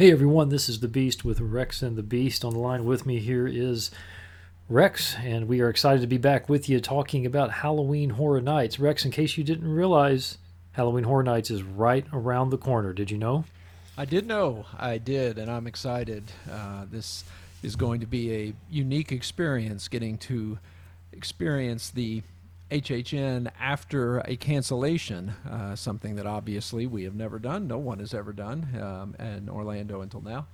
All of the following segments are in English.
Hey everyone, this is the Beast with Rex and the Beast. On the line with me here is Rex, and we are excited to be back with you talking about Halloween Horror Nights. Rex, in case you didn't realize, Halloween Horror Nights is right around the corner. Did you know? I did know. I did, and I'm excited. Uh, this is going to be a unique experience getting to experience the HHN after a cancellation, uh, something that obviously we have never done. No one has ever done um, in Orlando until now.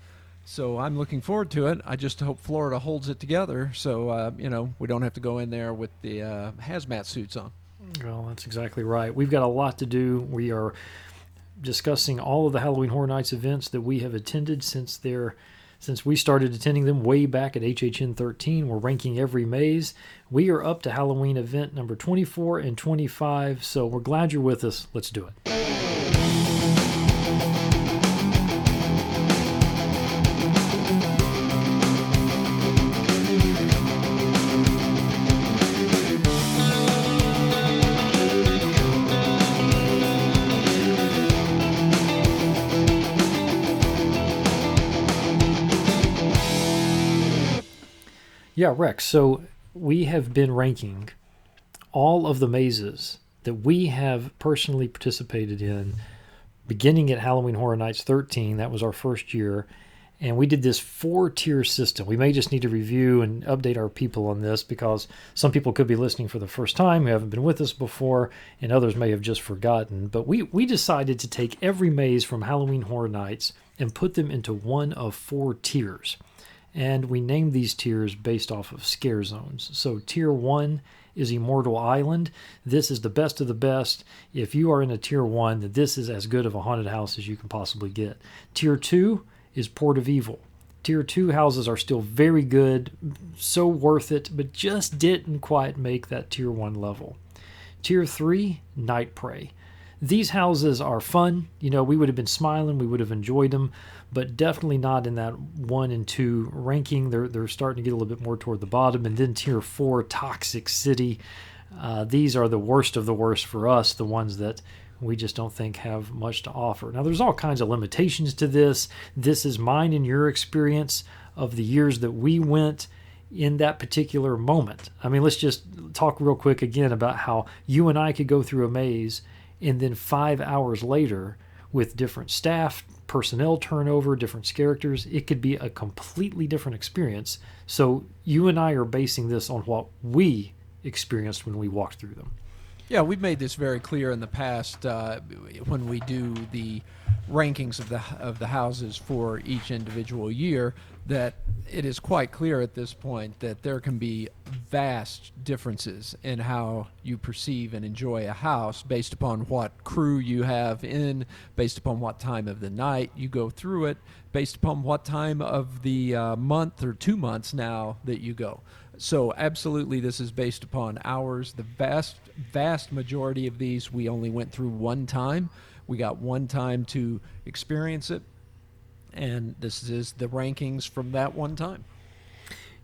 So I'm looking forward to it. I just hope Florida holds it together so, uh, you know, we don't have to go in there with the uh, hazmat suits on. Well, that's exactly right. We've got a lot to do. We are discussing all of the Halloween Horror Nights events that we have attended since their since we started attending them way back at HHN 13, we're ranking every maze. We are up to Halloween event number 24 and 25, so we're glad you're with us. Let's do it. Yeah, Rex. So we have been ranking all of the mazes that we have personally participated in, beginning at Halloween Horror Nights 13. That was our first year. And we did this four tier system. We may just need to review and update our people on this because some people could be listening for the first time who haven't been with us before, and others may have just forgotten. But we, we decided to take every maze from Halloween Horror Nights and put them into one of four tiers and we named these tiers based off of scare zones. So, tier one is Immortal Island. This is the best of the best. If you are in a tier one, then this is as good of a haunted house as you can possibly get. Tier two is Port of Evil. Tier two houses are still very good, so worth it, but just didn't quite make that tier one level. Tier three, Night Prey. These houses are fun. You know, we would have been smiling, we would have enjoyed them, but definitely not in that one and two ranking. They're they're starting to get a little bit more toward the bottom. And then tier four, Toxic City. Uh, these are the worst of the worst for us, the ones that we just don't think have much to offer. Now, there's all kinds of limitations to this. This is mine and your experience of the years that we went in that particular moment. I mean, let's just talk real quick again about how you and I could go through a maze and then five hours later, with different staff, personnel turnover, different characters, it could be a completely different experience. So you and I are basing this on what we experienced when we walked through them. Yeah, we've made this very clear in the past uh, when we do the rankings of the of the houses for each individual year that it is quite clear at this point that there can be vast differences in how you perceive and enjoy a house based upon what crew you have in, based upon what time of the night you go through it, based upon what time of the uh, month or two months now that you go. So, absolutely, this is based upon hours. The vast, vast majority of these we only went through one time. We got one time to experience it, and this is the rankings from that one time.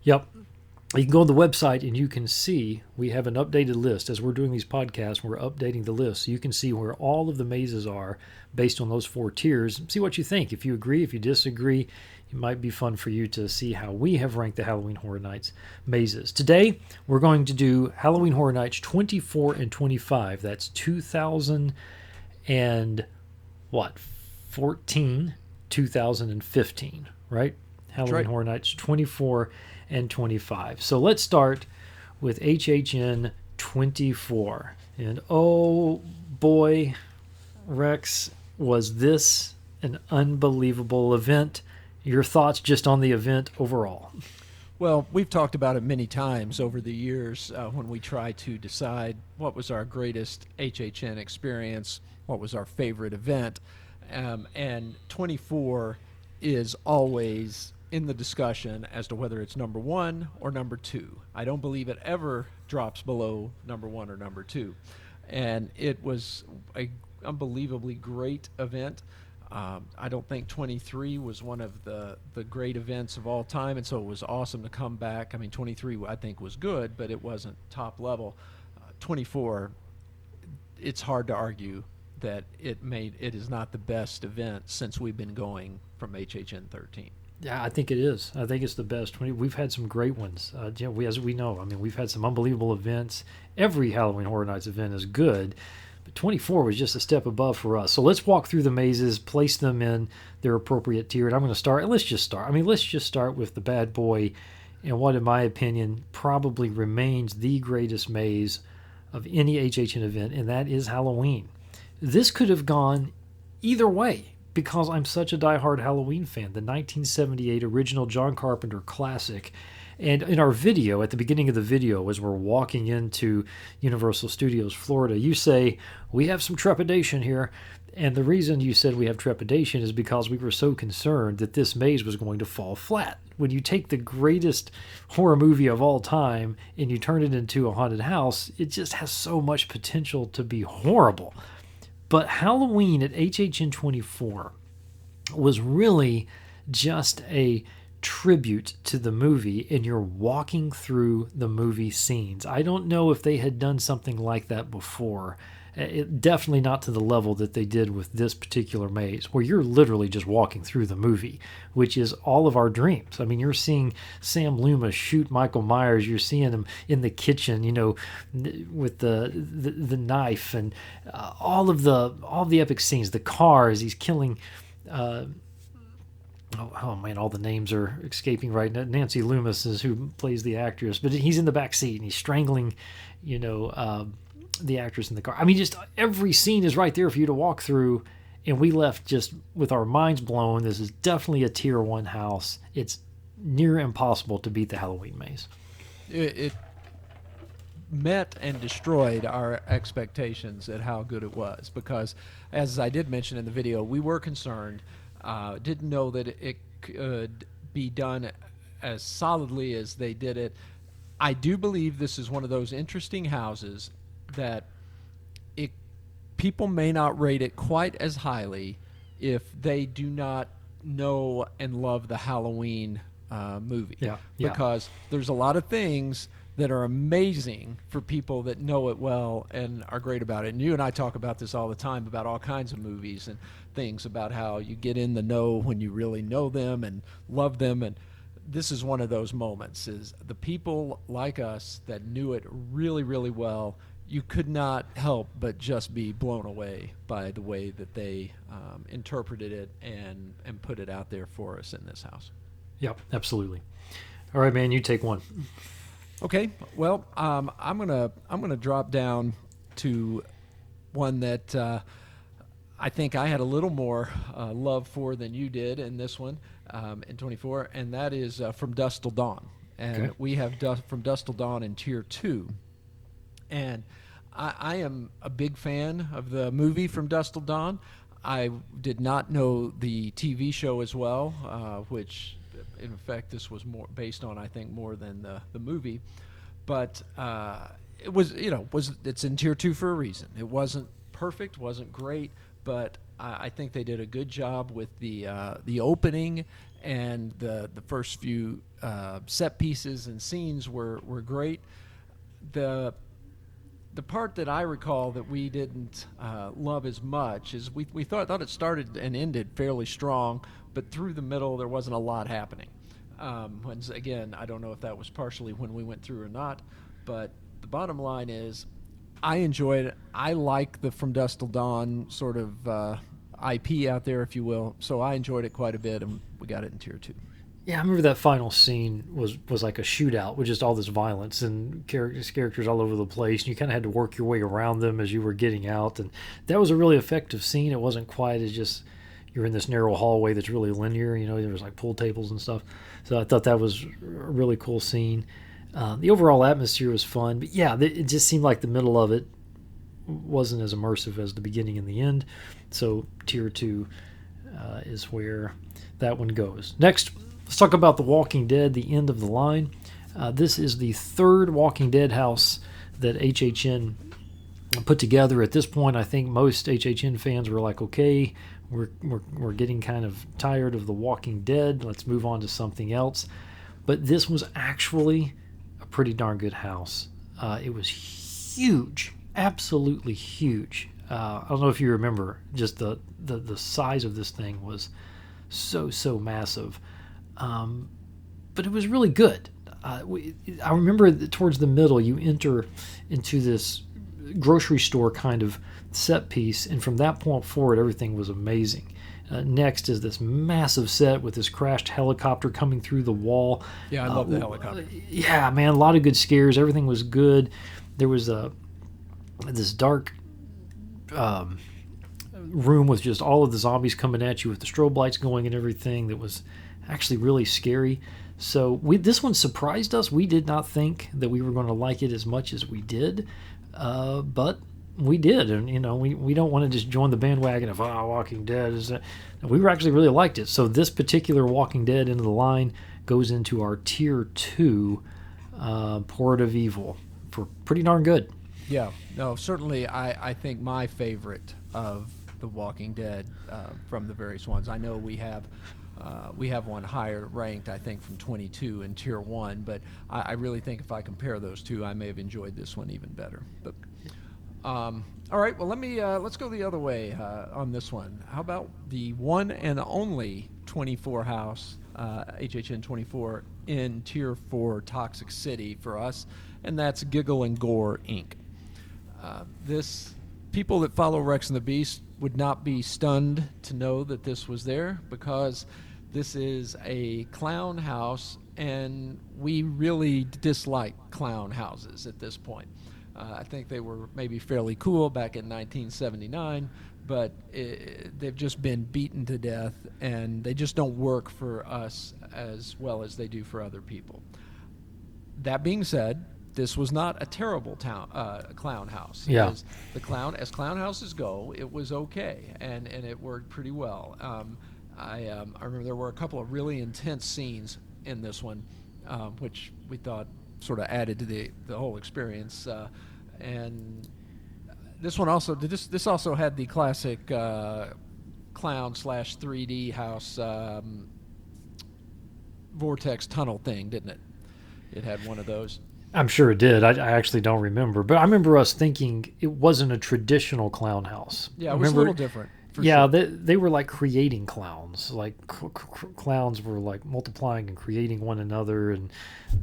Yep. You can go on the website and you can see we have an updated list. As we're doing these podcasts, we're updating the list. So you can see where all of the mazes are based on those four tiers. See what you think. If you agree, if you disagree, it might be fun for you to see how we have ranked the Halloween Horror Nights mazes. Today, we're going to do Halloween Horror Nights 24 and 25. That's 2000 and what? 14 2015, right? Halloween right. Horror Nights 24 and 25. So let's start with HHN 24. And oh boy, Rex, was this an unbelievable event? Your thoughts just on the event overall? Well, we've talked about it many times over the years uh, when we try to decide what was our greatest HHN experience, what was our favorite event. Um, and 24 is always in the discussion as to whether it's number one or number two. I don't believe it ever drops below number one or number two. And it was a unbelievably great event. Um, I don't think 23 was one of the, the great events of all time, and so it was awesome to come back. I mean, 23 I think was good, but it wasn't top level. Uh, 24, it's hard to argue that it made it is not the best event since we've been going from HHN 13. Yeah, I think it is. I think it's the best. We- We've had some great ones. Uh, you know, we, as we know, I mean, we've had some unbelievable events. Every Halloween Horror Nights event is good, but 24 was just a step above for us. So let's walk through the mazes, place them in their appropriate tier. And I'm going to start. Let's just start. I mean, let's just start with the Bad Boy, and what, in my opinion, probably remains the greatest maze of any HHN event, and that is Halloween. This could have gone either way because I'm such a diehard Halloween fan. The 1978 original John Carpenter classic. And in our video, at the beginning of the video, as we're walking into Universal Studios Florida, you say, We have some trepidation here. And the reason you said we have trepidation is because we were so concerned that this maze was going to fall flat. When you take the greatest horror movie of all time and you turn it into a haunted house, it just has so much potential to be horrible. But Halloween at HHN 24 was really just a tribute to the movie, and you're walking through the movie scenes. I don't know if they had done something like that before. It, definitely not to the level that they did with this particular maze, where you're literally just walking through the movie, which is all of our dreams. I mean, you're seeing Sam Loomis shoot Michael Myers. You're seeing him in the kitchen, you know, with the the, the knife and uh, all of the all of the epic scenes. The cars. He's killing. Uh, Oh, oh, man, all the names are escaping right now. Nancy Loomis is who plays the actress, but he's in the back seat and he's strangling, you know, uh, the actress in the car. I mean, just every scene is right there for you to walk through. And we left just with our minds blown. This is definitely a tier one house. It's near impossible to beat the Halloween maze. It, it met and destroyed our expectations at how good it was because, as I did mention in the video, we were concerned. Uh, didn't know that it could be done as solidly as they did it. I do believe this is one of those interesting houses that it people may not rate it quite as highly if they do not know and love the Halloween uh, movie. Yeah, yeah. Because there's a lot of things that are amazing for people that know it well and are great about it. And you and I talk about this all the time about all kinds of movies and things about how you get in the know when you really know them and love them and this is one of those moments is the people like us that knew it really really well you could not help but just be blown away by the way that they um, interpreted it and and put it out there for us in this house Yep, absolutely. All right, man, you take one. Okay, well, um, I'm gonna I'm gonna drop down to one that uh, I think I had a little more uh, love for than you did in this one um, in 24, and that is uh, from Dusk Till Dawn, and Okay. we have dust, from Dusk Till Dawn in Tier Two, and I, I am a big fan of the movie from Dusk Till Dawn. I did not know the TV show as well, uh, which, in fact, this was more based on, I think, more than the, the movie. But uh, it was, you know, was it's in tier two for a reason. It wasn't perfect, wasn't great, but I, I think they did a good job with the uh, the opening and the the first few uh, set pieces and scenes were were great. The the part that I recall that we didn't uh, love as much is we, we thought thought it started and ended fairly strong, but through the middle there wasn't a lot happening. Um, again, I don't know if that was partially when we went through or not, but the bottom line is, I enjoyed it. I like the From Dusk Till Dawn sort of uh, IP out there, if you will. So I enjoyed it quite a bit, and we got it in tier two. Yeah, I remember that final scene was was like a shootout with just all this violence and characters characters all over the place, and you kind of had to work your way around them as you were getting out, and that was a really effective scene. It wasn't quite as just you're in this narrow hallway that's really linear. You know, there was like pool tables and stuff. So I thought that was a really cool scene. Uh, the overall atmosphere was fun, but yeah, it just seemed like the middle of it wasn't as immersive as the beginning and the end. So tier two uh, is where that one goes. Next, let's talk about The Walking Dead, the end of the line. Uh, this is the third Walking Dead house that HHN put together. At this point, I think most HHN fans were like, okay, we're, we're, we're getting kind of tired of The Walking Dead. Let's move on to something else. But this was actually a pretty darn good house. Uh, it was huge, absolutely huge. Uh, I don't know if you remember, just the, the, the size of this thing was so, so massive. Um, but it was really good. Uh, we, I remember towards the middle, you enter into this grocery store kind of set piece, and from that point forward, everything was amazing. Uh, next is this massive set with this crashed helicopter coming through the wall. Yeah, I love the helicopter. Yeah, man, a lot of good scares. Everything was good. There was a this dark um, room with just all of the zombies coming at you with the strobe lights going and everything. That was actually really scary. So we this one surprised us. We did not think that we were going to like it as much as we did, uh, but we did, and you know we, we don't want to just join the bandwagon of ah Walking Dead. Is that we actually really liked it. So this particular Walking Dead into the line goes into our tier two, uh, Port of Evil for pretty darn good. Yeah, no, certainly I I think my favorite of the Walking Dead uh, from the various ones. I know we have. Uh, we have one higher ranked, I think, from 22 in Tier 1, but I, I really think if I compare those two, I may have enjoyed this one even better. But um, all right, well let me uh, let's go the other way uh, on this one. How about the one and only 24 house uh, HHN 24 in Tier 4 Toxic City for us, and that's Giggle and Gore Inc. Uh, this people that follow Rex and the Beast would not be stunned to know that this was there because this is a clown house, and we really dislike clown houses at this point. Uh, I think they were maybe fairly cool back in 1979, but it, they've just been beaten to death, and they just don't work for us as well as they do for other people. That being said, this was not a terrible town uh, clown house. Yeah. As the clown, as clown houses go, it was okay, and and it worked pretty well. Um, I um, I remember there were a couple of really intense scenes in this one, um, which we thought sort of added to the the whole experience. Uh, and this one also this this also had the classic uh, clown slash 3D house um, vortex tunnel thing, didn't it? It had one of those. I'm sure it did. I, I actually don't remember, but I remember us thinking it wasn't a traditional clown house. Yeah, it I was a little different. yeah, sure. they, they were like creating clowns. Like c- c- clowns were like multiplying and creating one another and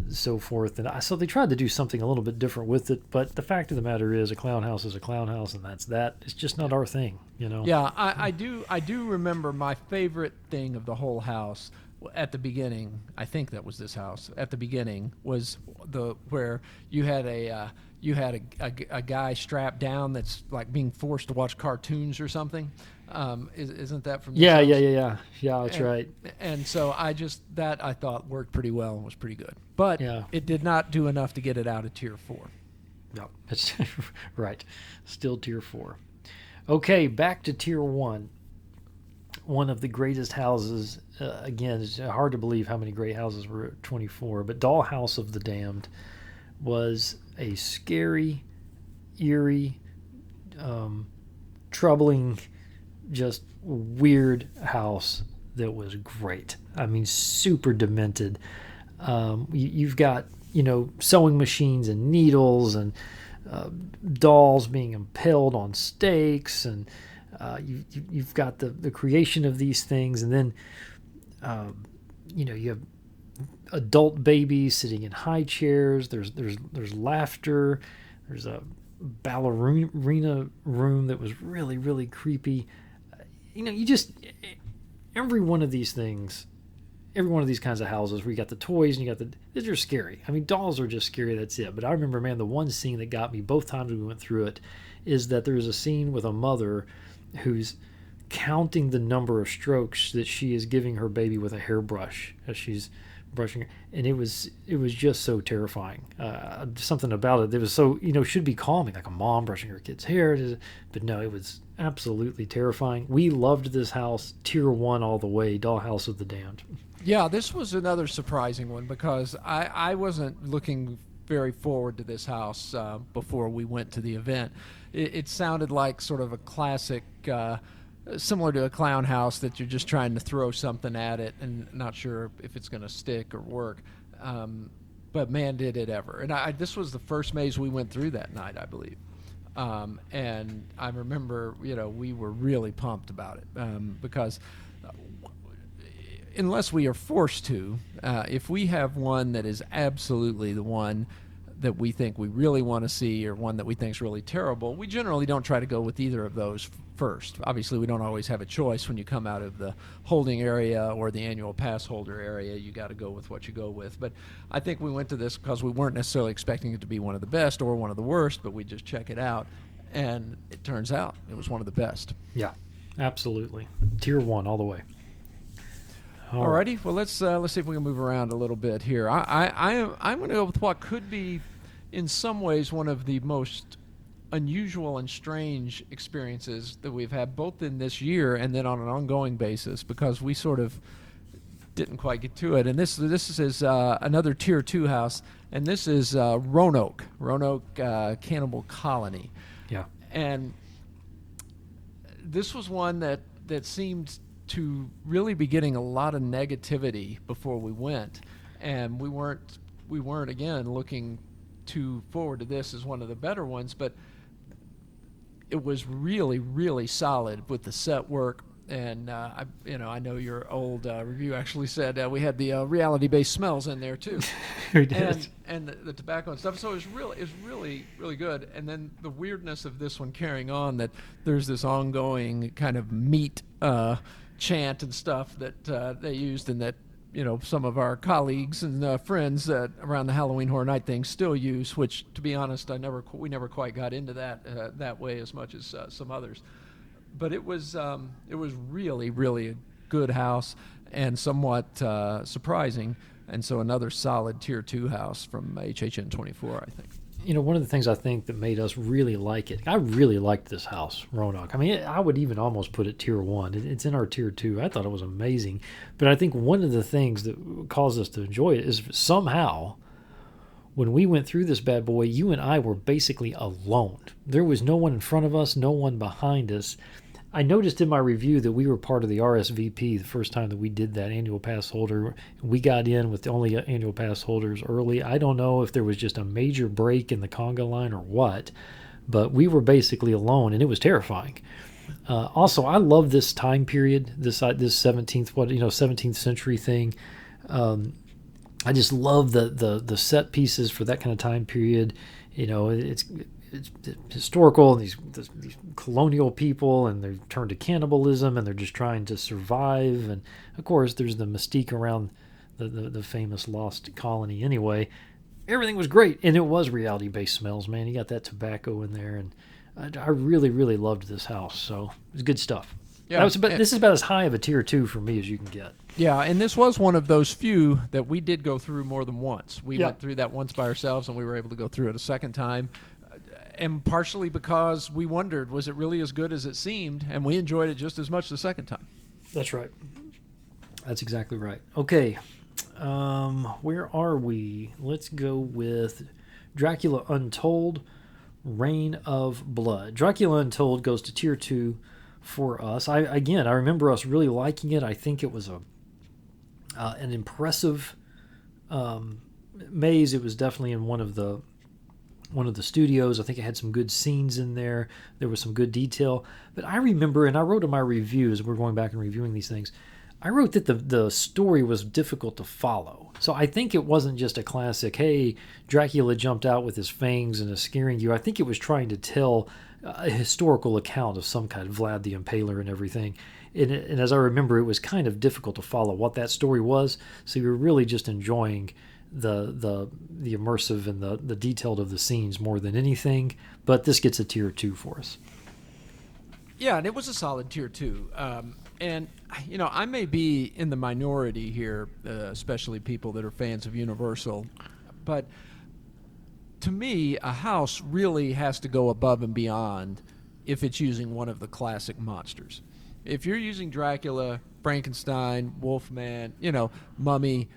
so forth. And I, so they tried to do something a little bit different with it. But the fact of the matter is, a clown house is a clown house, and that's that. It's just not our thing, you know. Yeah, I, I do. I do remember my favorite thing of the whole house at the beginning. I think that was this house. At the beginning was the where you had a uh, you had a, a, a guy strapped down that's like being forced to watch cartoons or something. Um, is, isn't that from? Yeah, house? yeah, yeah, yeah. Yeah, that's And- right. And so I just that I thought worked pretty well and was pretty good, but Yeah. it did not do enough to get it out of tier four. No, that's right. Still tier four. Okay, back to tier one. One of the greatest houses. Uh, again, it's hard to believe how many great houses were at 24, but Dollhouse of the Damned was a scary, eerie, um, troubling, just weird house that was great. I mean, super demented. Um, you, you've got you know sewing machines and needles and uh, dolls being impaled on stakes and uh, you, you've got the, the creation of these things and then um, you know you have adult babies sitting in high chairs there's there's there's laughter there's a ballerina room that was really really creepy you know you just every one of these things every one of these kinds of houses where you got the toys and you got the these are scary. I mean, dolls are just scary. That's it. But I remember, man, the one scene that got me both times we went through it is that there's a scene with a mother who's counting the number of strokes that she is giving her baby with a hairbrush as she's brushing and it was it was just so terrifying. Uh, something about it that was so you know should be calming like a mom brushing her kid's hair. But no it was absolutely terrifying. We loved this house tier one all the way dollhouse of the damned. Yeah, this was another surprising one because I, I wasn't looking very forward to this house uh, before we went to the event. It, it sounded like sort of a classic, uh, similar to a clown house that you're just trying to throw something at it and not sure if it's going to stick or work. Um, but man, did it ever! And I, this was the first maze we went through that night, I believe. Um, and I remember, you know, we were really pumped about it um, because uh, unless we are forced to, uh, if we have one that is absolutely the one that we think we really want to see or one that we think is really terrible, we generally don't try to go with either of those f- first. Obviously, we don't always have a choice when you come out of the holding area or the annual pass holder area. You got to go with what you go with. But I think we went to this because we weren't necessarily expecting it to be one of the best or one of the worst, but we just check it out. And it turns out it was one of the best. Yeah, absolutely. Tier one all the way. All righty. Well, let's uh, let's see if we can move around a little bit here. I I, I am I'm going to go with what could be, in some ways, one of the most unusual and strange experiences that we've had, both in this year and then on an ongoing basis, because we sort of didn't quite get to it. And this this is uh, another tier two house, and this is uh, Roanoke, Roanoke uh, Cannibal Colony, Yeah. and this was one that that seemed to really be getting a lot of negativity before we went, and we weren't we weren't again looking too forward to this as one of the better ones, but it was really really solid with the set work. And uh, I, you know, I know your old uh, review actually said uh, we had the uh, reality-based smells in there too We did. and and the, the tobacco and stuff. So it was really it was really really good. And then the weirdness of this one carrying on that there's this ongoing kind of meat uh, chant and stuff that uh, they used and that you know some of our colleagues and uh, friends that around the Halloween Horror Night thing still use. Which to be honest, I never we never quite got into that uh, that way as much as uh, some others. But it was um, it was really really a good house and somewhat uh, surprising. And so another solid tier two house from HHN 24, I think. You know, one of the things I think that made us really like it, I really liked this house, Roanoke. I mean, I would even almost put it tier one. It- It's in our tier two. I thought it was amazing. But I think one of the things that caused us to enjoy it is somehow when we went through this bad boy, you and I were basically alone. There was no one in front of us, no one behind us. I noticed in my review that we were part of the RSVP the first time that we did that annual pass holder. We got in with only annual pass holders early. I don't know if there was just a major break in the conga line or what, but we were basically alone, and it was terrifying. Uh, also, I love this time period, this uh, this 17th what you know 17th century thing. Um, I just love the, the the set pieces for that kind of time period. You know, it's it's historical and these these colonial people and they're turned to cannibalism and they're just trying to survive. And of course, there's the mystique around the the, the famous lost colony. Anyway, everything was great and it was reality based smells. Man, you got that tobacco in there and. I, really, really loved this house, so it was good stuff. Yeah, was about, this is about as high of a tier two for me as you can get. Yeah, and this was one of those few that we did go through more than once. We Yeah. went through that once by ourselves, and we were able to go through it a second time. Uh, And partially because we wondered, was it really as good as it seemed? And we enjoyed it just as much the second time. That's right. That's exactly right. Okay. Um, where are we? Let's go with Dracula Untold Reign of Blood. Dracula Untold goes to tier 2 for us. I again, I remember us really liking it. I think it was a uh, an impressive um, maze. It was definitely in one of the one of the studios. I think it had some good scenes in there. There was some good detail. But I remember, and I wrote in my reviews, we're going back and reviewing these things. I wrote that the the story was difficult to follow. So I think it wasn't just a classic, hey, Dracula jumped out with his fangs and is scaring you. I think it was trying to tell a historical account of some kind, Vlad the Impaler and everything. And, and as I remember, it was kind of difficult to follow what that story was. So you were really just enjoying the the the immersive and the the detailed of the scenes more than anything. But this gets a tier two for us. Yeah, and it was a solid tier two. Um, and you know, I may be in the minority here, uh, especially people that are fans of Universal, but to me, a house really has to go above and beyond if it's using one of the classic monsters. If you're using Dracula, Frankenstein, Wolfman, you know, Mummy,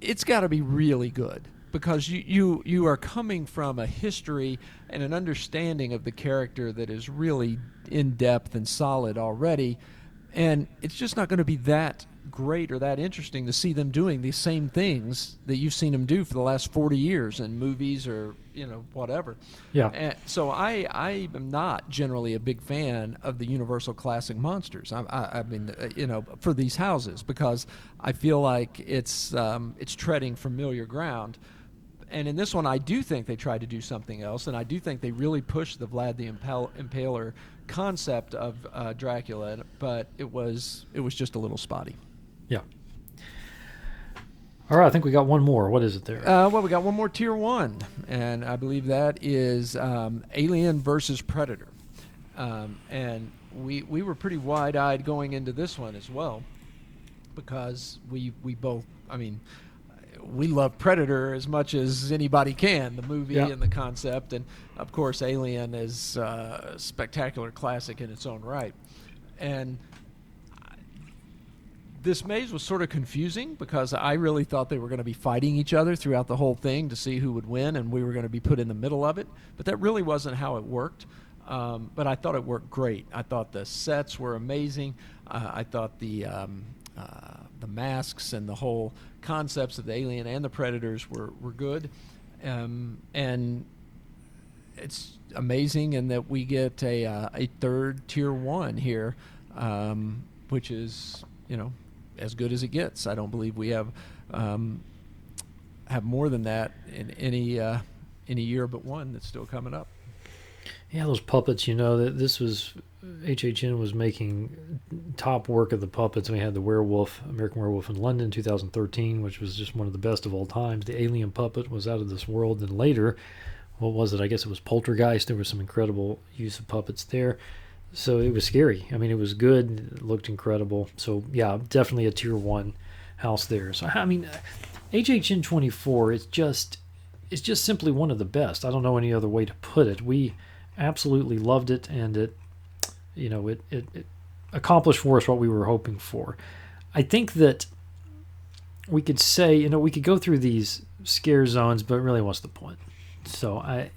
it's got to be really good because you, you you are coming from a history and an understanding of the character that is really in depth and solid already and it's just not going to be that great or that interesting to see them doing these same things that you've seen them do for the last 40 years in movies or you know whatever Yeah. and so I, I am not generally a big fan of the Universal Classic Monsters. I, I, I mean, uh, you know, for these houses because I feel like it's um, it's treading familiar ground. And in this one, I do think they tried to do something else, and I do think they really pushed the Vlad the Impal- Impaler concept of uh, Dracula, but it was it was just a little spotty. Yeah. All right, I think we got one more. What is it there? Uh, well, we got one more tier one, and I believe that is um, Alien versus Predator. Um, and we we were pretty wide eyed going into this one as well, because we we both, I mean, we love Predator as much as anybody can, the movie Yeah. and the concept, and of course, Alien is uh, a spectacular classic in its own right, and this maze was sort of confusing because I really thought they were going to be fighting each other throughout the whole thing to see who would win, and we were going to be put in the middle of it. But that really wasn't how it worked. Um, but I thought it worked great. I thought the sets were amazing. Uh, I thought the um, uh, the masks and the whole concepts of the alien and the predators were were good. Um, and it's amazing in that we get a uh, a third tier one here, um, which is you know as good as it gets. I don't believe we have um, have more than that in any uh, any year but one that's still coming up. Yeah, those puppets. You know that this was HHN was making top work of the puppets. We had the Werewolf, American Werewolf in London, 2013, which was just one of the best of all times. The Alien puppet was out of this world. And later, what was it? I guess it was Poltergeist. There was some incredible use of puppets there. So it was scary. I mean, it was good. It looked incredible. So yeah, definitely a tier one house there. So I mean, uh, HHN 24. It's just it's just simply one of the best. I don't know any other way to put it. We absolutely loved it, and it, you know, it, it, it accomplished for us what we were hoping for. I think that we could say, you know, we could go through these scare zones, but really, what's the point? So I,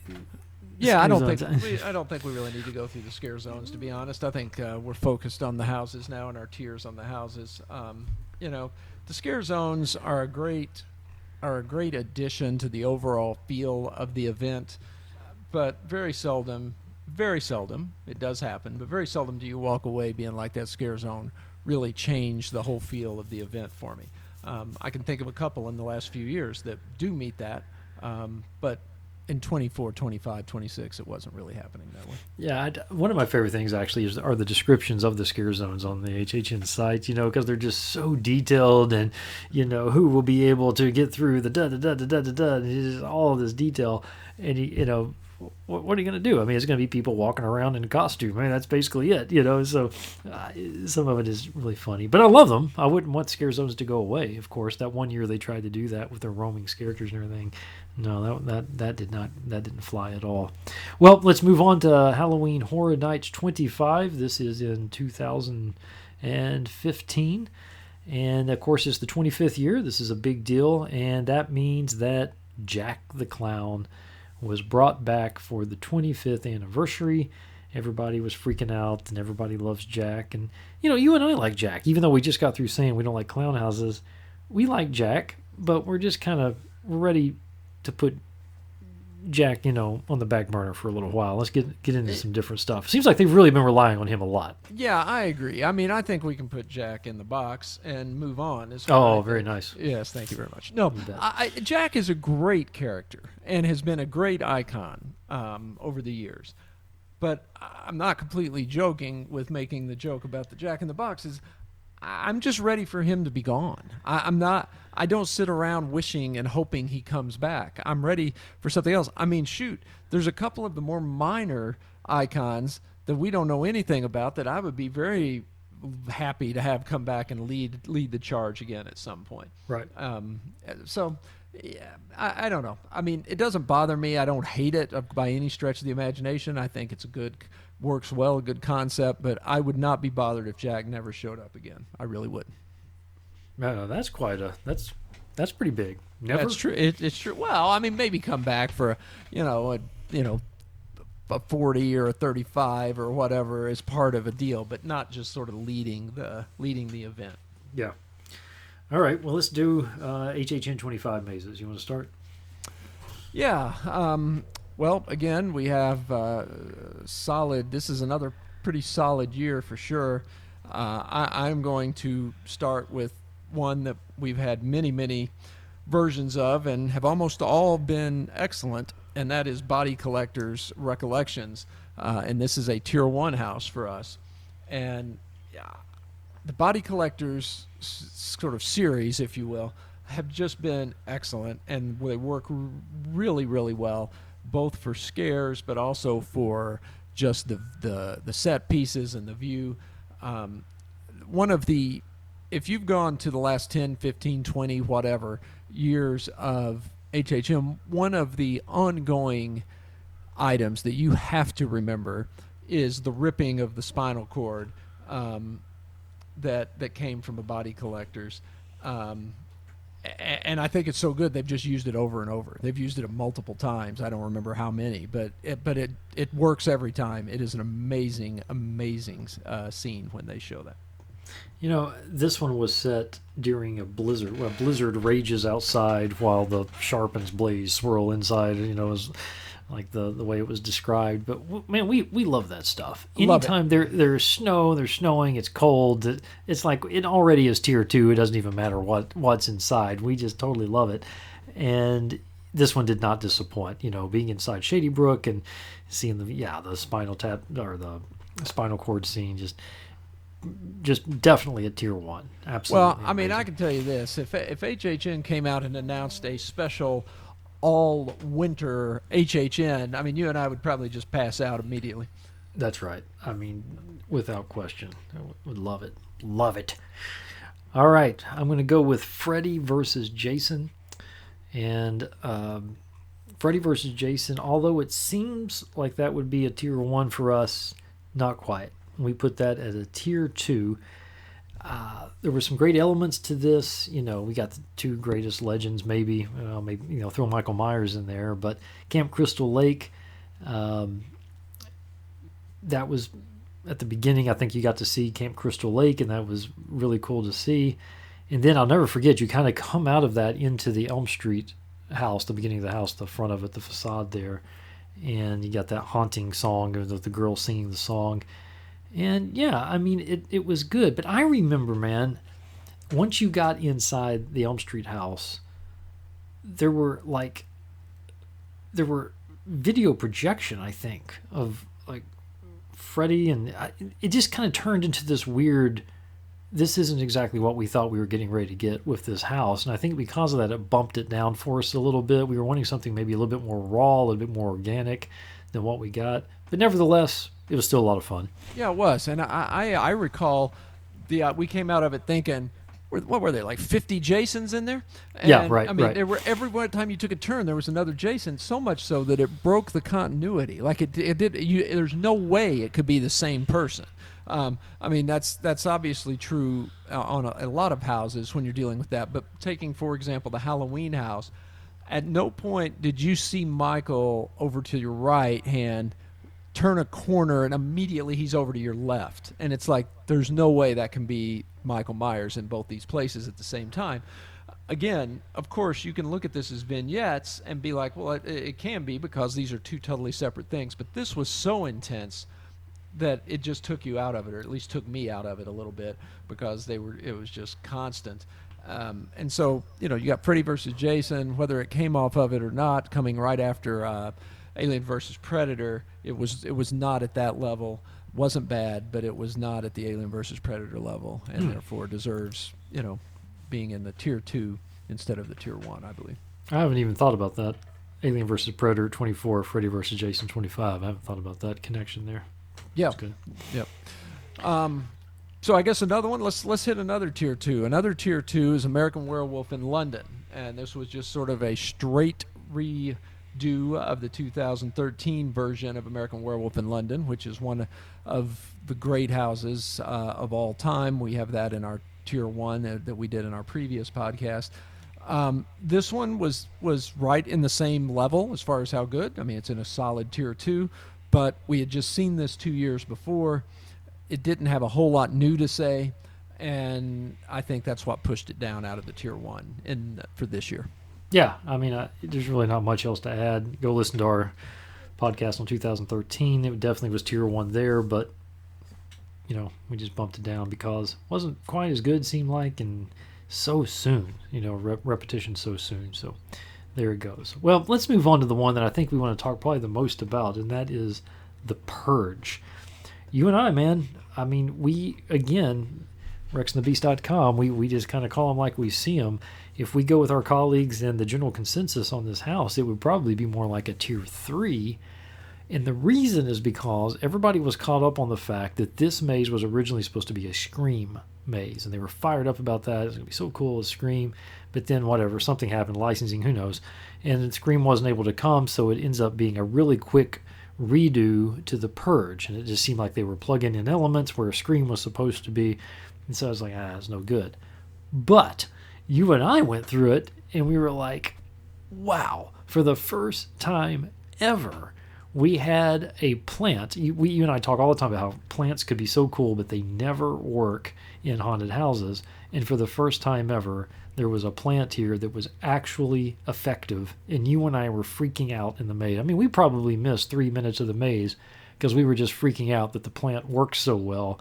Yeah, I don't zones- think we, I don't think we really need to go through the scare zones. To be honest, I think uh, we're focused on the houses now and our tiers on the houses. Um, you know, the scare zones are a great are a great addition to the overall feel of the event, but very seldom, very seldom it does happen. But very seldom do you walk away being like that scare zone really changed the whole feel of the event for me. Um, I can think of a couple in the last few years that do meet that, um, but in 24, 25, 26, it wasn't really happening that way. Yeah, I'd, one of my favorite things actually is are the descriptions of the scare zones on the HHN site. You know, because they're just so detailed, and you know who will be able to get through the da da da da da da da. all of this detail, and you know, what, are you going to do? I mean, it's going to be people walking around in costume. I mean, that's basically it. You know, so uh, some of it is really funny, but I love them. I wouldn't want scare zones to go away. Of course, that one year they tried to do that with their roaming characters and everything. No, that that that did not that didn't fly at all. Well, let's move on to Halloween Horror Nights 25. This is in 2015. And of course, it's the 25th year. This is a big deal. And that means that Jack the Clown was brought back for the 25th anniversary. Everybody was freaking out, and everybody loves Jack. And, you know, you and I like Jack, even though we just got through saying we don't like clown houses. We like Jack, but we're just kind of ready to put Jack, you know, on the back burner for a little while. Let's get get into some different stuff. Seems like they've really been relying on him a lot. Yeah, I agree. I mean, I think we can put Jack in the box and move on. is Oh, very nice. Yes, thank you very much. No, I- Jack is a great character and has been a great icon um, over the years. But I'm not completely joking with making the joke about the Jack in the Box. Is I'm just ready for him to be gone. I, I'm not. I don't sit around wishing and hoping he comes back. I'm ready for something else. I mean, shoot, there's a couple of the more minor icons that we don't know anything about that I would be very happy to have come back and lead lead the charge again at some point. Right. Um, so, yeah, I, I don't know. I mean, it doesn't bother me. I don't hate it by any stretch of the imagination. I think it's a good, works well, a good concept. But I would not be bothered if Jack never showed up again. I really wouldn't. No, that's quite a that's that's pretty big. Never. That's true. It, it's true. Well, I mean, maybe come back for, a, you know, a, you know, a 40 or a 35 or whatever as part of a deal, but not just sort of leading the leading the event. Yeah. All right. Well, let's do uh, HHN 25 mazes. You want to start? Yeah. Um, well, again, we have uh, solid. This is another pretty solid year for sure. Uh, I, I'm going to start with one that we've had many, many versions of and have almost all been excellent, and that is Body Collectors Recollections. Uh, and this is a tier one house for us. And yeah, the Body Collectors s- sort of series, if you will, have just been excellent, and they work r- really, really well, both for scares, but also for just the the, the set pieces and the view. Um, one of the if you've gone to the last 10 15 20 whatever years of HHN one of the ongoing items that you have to remember is the ripping of the spinal cord um, that that came from the body collectors um, and I think it's so good they've just used it over and over. They've used it multiple times. I don't remember how many, but it, but it it works every time. It is an amazing amazing uh, scene when they show that. You know, this one was set during a blizzard. Well, blizzard rages outside while the sharpens blaze swirl inside. You know, is like the the way it was described. But w- man, we we love that stuff. Love it. Anytime there there's snow, there's snowing, it's cold. It's like it already is tier two. It doesn't even matter what what's inside. We just totally love it. And this one did not disappoint. You know, being inside Shady Brook and seeing the yeah the spinal tap or the spinal cord scene just just definitely a tier one. Absolutely. Well, I mean, I can tell you this: if if HHN came out and announced a special all winter HHN, I mean, you and I would probably just pass out immediately. That's right. I mean, without question, I would- love it. Love it. All right, I'm going to go with Freddy versus Jason, and um, Freddy versus Jason. Although it seems like that would be a tier one for us, not quite. We put that at a tier two. Uh, there were some great elements to this. You know, we got the two greatest legends, maybe. Maybe you know, throw Michael Myers in there, but Camp Crystal Lake. Um, that was at the beginning. I think you got to see Camp Crystal Lake, and that was really cool to see. And then I'll never forget, you kind of come out of that into the Elm Street house, the beginning of the house, the front of it, the facade there, and you got that haunting song of the, the girl singing the song. And yeah, I mean, it, it was good. But I remember, man, once you got inside the Elm Street house, there were like, there were video projection, I think, of like Freddy, and I, it just kind of turned into this weird. This isn't exactly what we thought we were getting ready to get with this house, and I think because of that, it bumped it down for us a little bit. We were wanting something maybe a little bit more raw, a little bit more organic than what we got, but nevertheless, it was still a lot of fun. Yeah, it was, and I I, I recall the uh, we came out of it thinking. What were they like fifty Jasons in there? Yeah, right, I mean, right. there were every one time you took a turn, there was another Jason. So much so that it broke the continuity. Like it, it did. You, there's no way it could be the same person. Um, I mean, that's that's obviously true uh, on a, a lot of houses when you're dealing with that. But taking, for example, the Halloween house, at no point did you see Michael over to your right hand turn a corner and immediately he's over to your left. And it's like there's no way that can be Michael Myers in both these places at the same time. Again, of course, you can look at this as vignettes and be like, well, it, it can be because these are two totally separate things. But this was so intense that it just took you out of it, or at least took me out of it a little bit because they were it was just constant. Um, and so you know you got Freddy versus Jason, whether it came off of it or not, coming right after uh, Alien versus Predator. It was it was not at that level. wasn't bad, but it was not at the Alien versus Predator level, and Hmm. therefore deserves you know being in the tier two instead of the tier one, I believe. I haven't even thought about that. Alien versus Predator 24, Freddy versus Jason 25. I haven't thought about that connection there. Yeah, That's good. Yep. Um, so I guess another one. Let's let's hit another tier two. Another tier two is American Werewolf in London, and this was just sort of a straight redo of the 2013 version of American Werewolf in London, which is one of the great houses uh, of all time. We have that in our tier one uh, that we did in our previous podcast. Um, this one was was right in the same level as far as how good. I mean, it's in a solid tier two, but but we had just seen this two years before. It didn't have a whole lot new to say, and I think that's what pushed it down out of the tier one in for this year. Yeah, I mean, uh, there's really not much else to add. Go listen to our podcast on 2013. It definitely was tier one there, but you know, we just bumped it down because it wasn't quite as good. Seemed like, and so soon, you know, rep- repetition so soon. So there it goes. Well, let's move on to the one that I think we want to talk probably the most about, and that is the Purge. You and I, man. I mean, we again, RexandTheBeast.com. We we just kind of call them like we see them. If we go with our colleagues and the general consensus on this house, it would probably be more like a tier three. And the reason is because everybody was caught up on the fact that this maze was originally supposed to be a Scream maze, and they were fired up about that. It's gonna be so cool, a Scream. But then whatever, something happened, licensing, who knows? And Scream wasn't able to come, so it ends up being a really quick redo to the Purge, and it just seemed like they were plugging in elements where Scream was supposed to be, and so I was like, ah, it's no good. But you and I went through it, and we were like, wow, for the first time ever, we had a plant. You, we, you and I talk all the time about how plants could be so cool, but they never work in haunted houses. And for the first time ever, there was a plant here that was actually effective. And you and I were freaking out in the maze. I mean, we probably missed three minutes of the maze because we were just freaking out that the plant worked so well.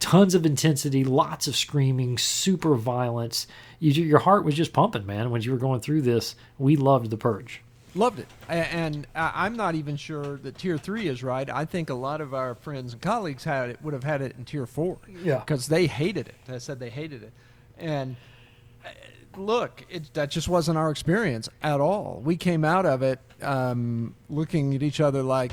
Tons of intensity, lots of screaming, super violence. You, your heart was just pumping, man, when you were going through this. We loved The Purge. Loved it, and I'm not even sure that tier three is right. I think a lot of our friends and colleagues had it would have had it in tier four. Yeah, because they hated it. They said they hated it, and uh, look, it, that just wasn't our experience at all. We came out of it um, looking at each other like,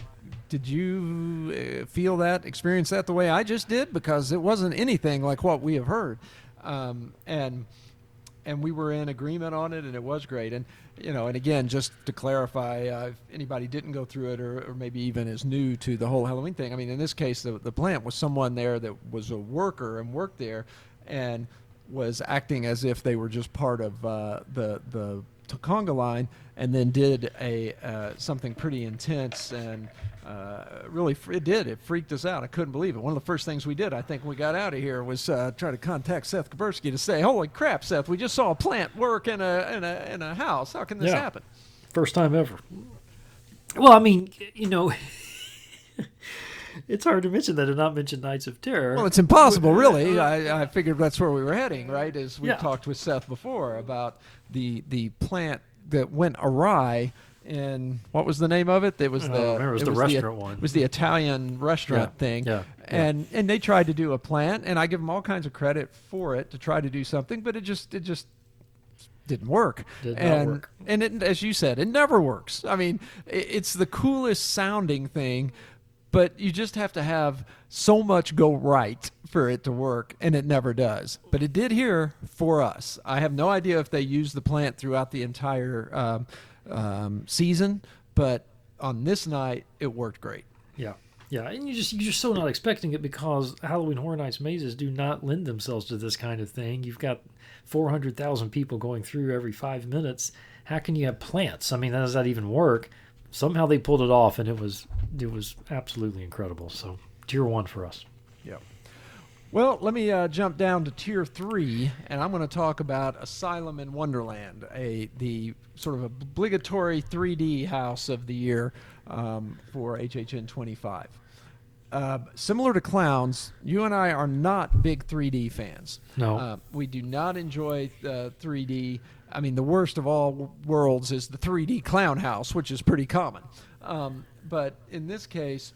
"Did you uh, feel that, experience that the way I just did?" Because it wasn't anything like what we have heard, um, and and we were in agreement on it, and it was great. And you know, and again, just to clarify, uh, if anybody didn't go through it, or, or, maybe even is new to the whole Halloween thing, I mean, in this case, the, the plant was someone there that was a worker and worked there, and was acting as if they were just part of uh, the the conga line, and then did a uh, something pretty intense and uh, really it did it freaked us out. I couldn't believe it. One of the first things we did, I think, when we got out of here was uh, try to contact Seth Kubersky to say, "Holy crap, Seth! We just saw a plant work in a in a in a house. How can this yeah. happen?" First time ever. Well, I mean, you know. it's hard to mention that and not mention Nights of Terror. Well, it's impossible, really. I, I figured that's where we were heading, right? As we yeah. talked with Seth before about the the plant that went awry in what was the name of it? It was the it was it the was restaurant the, one. It was the Italian restaurant Yeah, thing. yeah, yeah. And and they tried to do a plant, and I give them all kinds of credit for it to try to do something, but it just it just didn't work. Did not and work. and it, as you said, it never works. I mean, it, it's the coolest sounding thing, but you just have to have so much go right for it to work, and it never does. But it did here for us. I have no idea if they used the plant throughout the entire um, um, season, but on this night, it worked great. Yeah. Yeah, and you just you're so not expecting it because Halloween Horror Nights mazes do not lend themselves to this kind of thing. You've got four hundred thousand people going through every five minutes. How can you have plants? I mean, how does that even work? Somehow they pulled it off, and it was it was absolutely incredible. So tier one for us. Well, let me uh, jump down to tier three, and I'm going to talk about Asylum in Wonderland, a the sort of obligatory 3D house of the year um, for HHN 25. Uh, similar to clowns, you and I are not big 3D fans. No. Uh, we do not enjoy uh, 3D. I mean, the worst of all worlds is the 3D clown house, which is pretty common. Um, but in this case,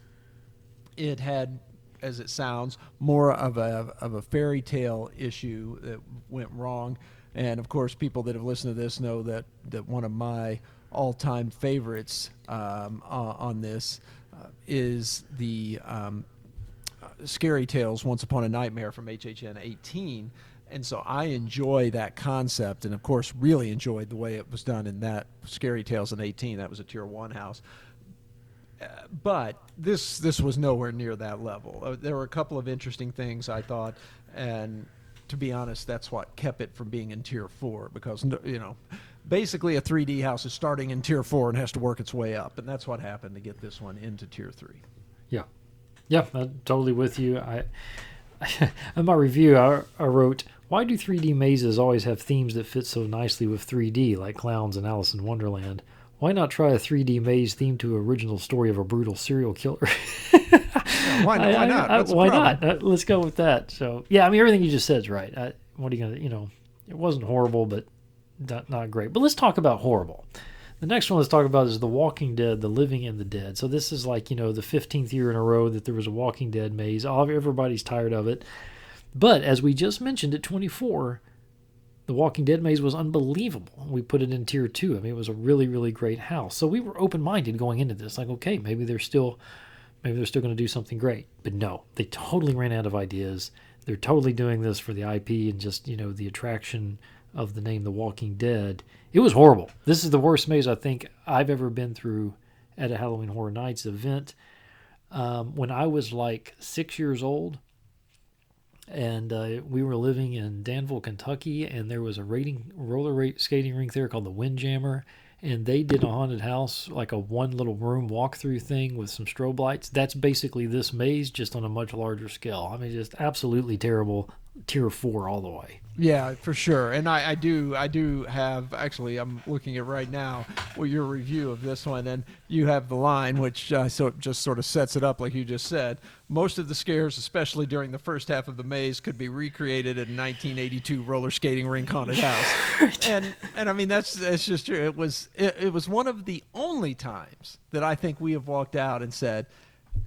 it had, as it sounds, more of a of a fairy tale issue that went wrong. And of course, people that have listened to this know that that one of my all-time favorites um, uh, on this uh, is the um, Scary Tales Once Upon a Nightmare from HHN 18. And so I enjoy that concept, and of course, really enjoyed the way it was done in that Scary Tales in 18. That was a Tier One house, but this this was nowhere near that level. Uh, there were a couple of interesting things I thought, and to be honest, that's what kept it from being in Tier Four because you know, basically a 3D house is starting in Tier Four and has to work its way up, and that's what happened to get this one into Tier Three. Yeah, I'm totally with you. I in my review, I, I wrote, "Why do 3D mazes always have themes that fit so nicely with 3D, like clowns and Alice in Wonderland? Why not try a 3D maze themed to original story of a brutal serial killer?" Yeah, why, I- why not? I- why not? Uh, let's go with that. So yeah, I mean everything you just said is right. I, what are you gonna? You know, it wasn't horrible, but not, not great. But let's talk about horrible. The next one let's talk about is The Walking Dead, The Living and the Dead. So this is like you know the 15th year in a row that there was a Walking Dead maze. All everybody's tired of it. But as we just mentioned at 24, The Walking Dead maze was unbelievable. We put it in tier two. I mean, it was a really, really great house. So we were open minded going into this. Like, okay, maybe they're still, maybe they're still going to do something great. But no, they totally ran out of ideas. They're totally doing this for the IP and just you know the attraction of the name The Walking Dead. It was horrible. This is the worst maze I think I've ever been through at a Halloween Horror Nights event. Um, when I was like six years old, and uh, we were living in Danville, Kentucky, and there was a rating roller skating rink there called the Windjammer, and they did a haunted house like a one little room walkthrough thing with some strobe lights. That's basically this maze, just on a much larger scale. I mean, just absolutely terrible. Tier four all the way. Yeah, for sure. And I, I do I do have actually I'm looking at right now well, your review of this one and you have the line which uh, so it just sort of sets it up like you just said. Most of the scares, especially during the first half of the maze, could be recreated in 1982 roller skating rink haunted house. and and I mean that's that's just true. It was it, it was one of the only times that I think we have walked out and said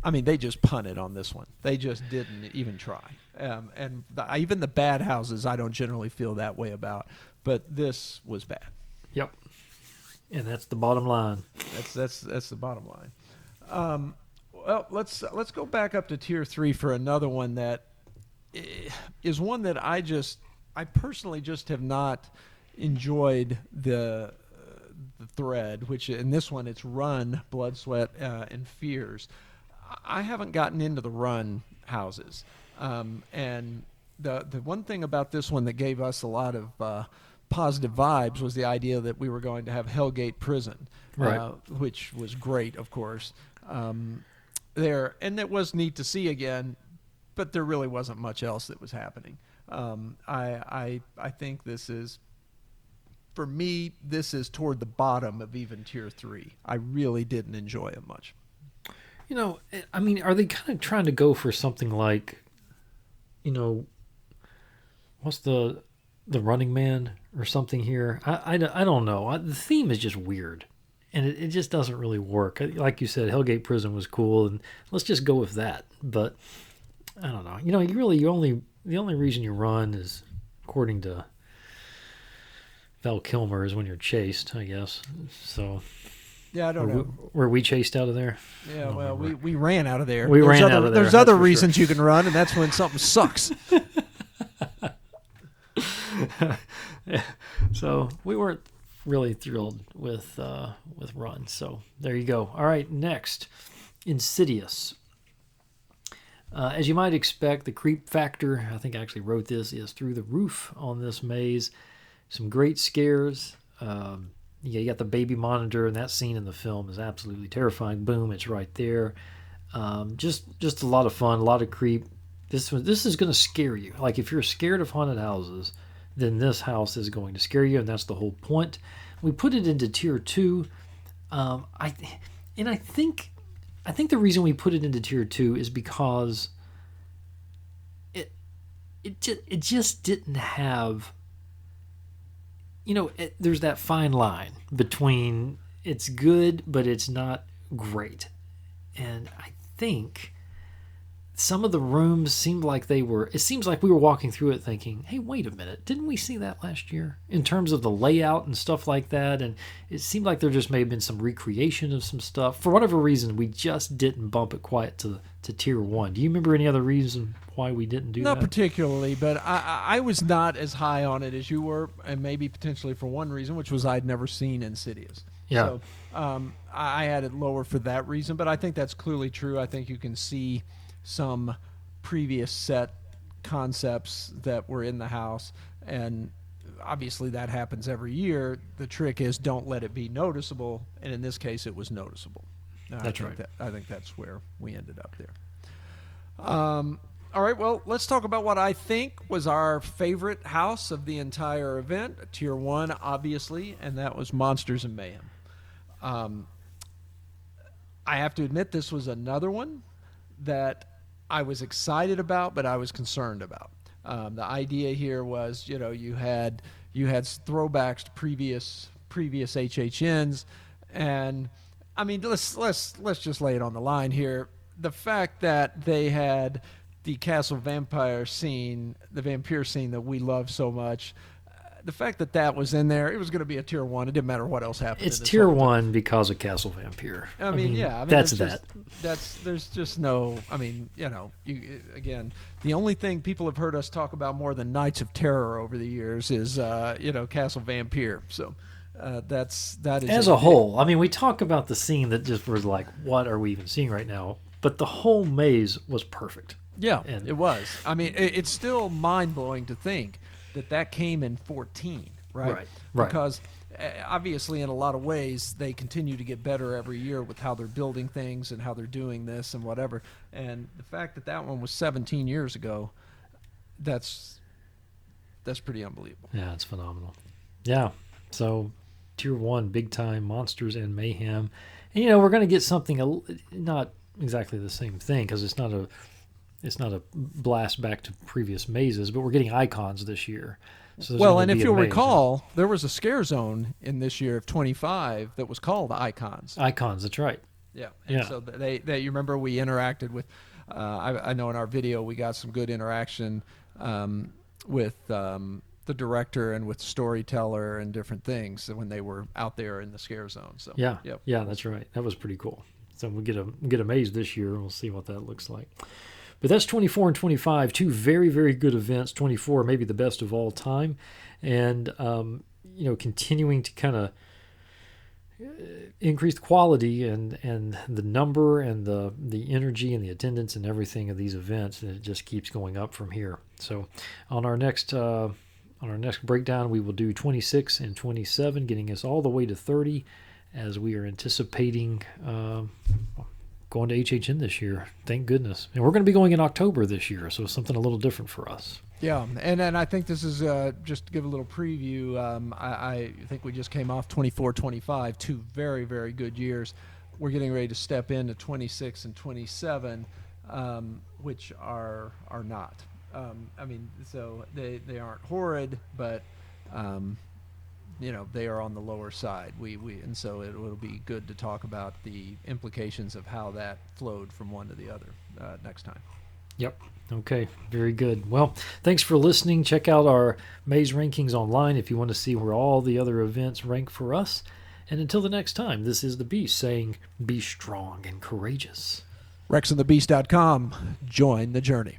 I mean, they just punted on this one. They just didn't even try. Um, and the, even the bad houses, I don't generally feel that way about. But this was bad. Yep. And that's the bottom line. That's that's that's the bottom line. Um, well, let's let's go back up to tier three for another one that is one that I just I personally just have not enjoyed the uh, the thread. Which in this one it's run, blood, sweat, uh, and fears. I I haven't gotten into the run houses, um, and the the one thing about this one that gave us a lot of uh, positive vibes was the idea that we were going to have Hellgate Prison, Right. uh, which was great, of course. Um, there, and it was neat to see again, but there really wasn't much else that was happening. Um, I, I, I think this is, for me, this is toward the bottom of even tier three. I really didn't enjoy it much. You know, I mean, are they kind of trying to go for something like, you know, what's the the Running Man or something here? I, I, I don't know. I, the theme is just weird, and it, it just doesn't really work. Uh, like you said, Hellgate Prison was cool, and let's just go with that. But I don't know. You know, you really you only the only reason you run is according to Val Kilmer is when you're chased, I guess. So Yeah, I don't were, know. we, were we chased out of there? Yeah, well, we, remember. we ran out of there. We there's ran other, out of there, There's other for sure. reasons you can run, and that's when something sucks. so we weren't really thrilled with uh, with Run. So there you go. All right, next, Insidious. Uh, as you might expect, the creep factor, I think I actually wrote this, is through the roof on this maze. Some great scares. Um, yeah, you got the baby monitor, and that scene in the film is absolutely terrifying. Boom, it's right there. Um, just just a lot of fun, a lot of creep. This one, this is going to scare you. Like if you're scared of haunted houses, then this house is going to scare you, and that's the whole point. We put it into tier two. Um, I and I think I think the reason we put it into tier two is because it it just it just didn't have you know it, there's that fine line between it's good but it's not great. And i think some of the rooms seemed like they were it seems like we were walking through it thinking hey wait a minute didn't we see that last year in terms of the layout and stuff like that and it seemed like there just may have been some recreation of some stuff for whatever reason we just didn't bump it quite to to tier one do you remember any other reason why we didn't do that? Not particularly, but I, I was not as high on it as you were, and maybe potentially for one reason, which was I'd never seen Insidious. Yeah. So um, I had it lower for that reason, but I think that's clearly true. I think you can see some previous set concepts that were in the house, and obviously that happens every year. The trick is don't let it be noticeable, and in this case, it was noticeable. No, I That's think right. That, I think that's where we ended up there. Um, all right, well, let's talk about what I think was our favorite house of the entire event. Tier one, obviously, and that was Monsters and Mayhem. Um, I have to admit, this was another one that I was excited about, but I was concerned about. Um, the idea here was, you know, you had you had throwbacks to previous previous HHNs, and I mean, let's let's let's just lay it on the line here. The fact that they had the castle vampire scene, the vampire scene that we love so much. The fact that that was in there, it was going to be a tier one. It didn't matter what else happened. It's tier one because of Castle Vampire. I mean, yeah, I mean, that's that. just- that's there's just no. I mean, you know, you again, the only thing people have heard us talk about more than Knights of Terror over the years is, uh, you know, Castle Vampire. So uh, that's that is As a whole, I mean, we talk about the scene that just was like, what are we even seeing right now? But the whole maze was perfect. Yeah, And- it was. I mean, it, it's still mind blowing to think that that came in 14, right? Right, right. Because uh, obviously, in a lot of ways, they continue to get better every year with how they're building things and how they're doing this and whatever. And the fact that that one was 17 years ago, that's that's pretty unbelievable. Yeah, it's phenomenal. Yeah. So, tier one, big time monsters and mayhem. And, you know, we're going to get something not exactly the same thing because it's not a it's not a blast back to previous mazes, but we're getting icons this year. So Well, and if you'll maze. recall, there was a scare zone in this year of 25 that was called Icons. icons. That's right. Yeah. And Yeah. So they, they, you remember we interacted with, uh, I, I know in our video we got some good interaction um, with um, the director and with storyteller and different things when they were out there in the scare zone. So Yeah. Yep. Yeah, that's right. That was pretty cool. So we'll get a get a maze this year. We'll see what that looks like. But that's 24 and 25, two very very good events. 24 maybe the best of all time, and um, you know continuing to kind of increase the quality and and the number and the the energy and the attendance and everything of these events, and it just keeps going up from here. So on our next. Uh, on our next breakdown, we will do 26 and 27, getting us all the way to 30 as we are anticipating um, going to HHN this year. Thank goodness. And we're going to be going in October this year, so something a little different for us. Yeah, and and I think this is uh, just to give a little preview. Um, I, I think we just came off 24, 25, two very very good years. We're getting ready to step into 26 and 27, um, which are are not. Um, I mean, so they they aren't horrid, but um, you know they are on the lower side. We we and so it will be good to talk about the implications of how that flowed from one to the other uh, next time. Yep. Okay. Very good. Well, thanks for listening. Check out our maze rankings online if you want to see where all the other events rank for us. And until the next time, this is the Beast saying, be strong and courageous. RexandTheBeast.com. Join the journey.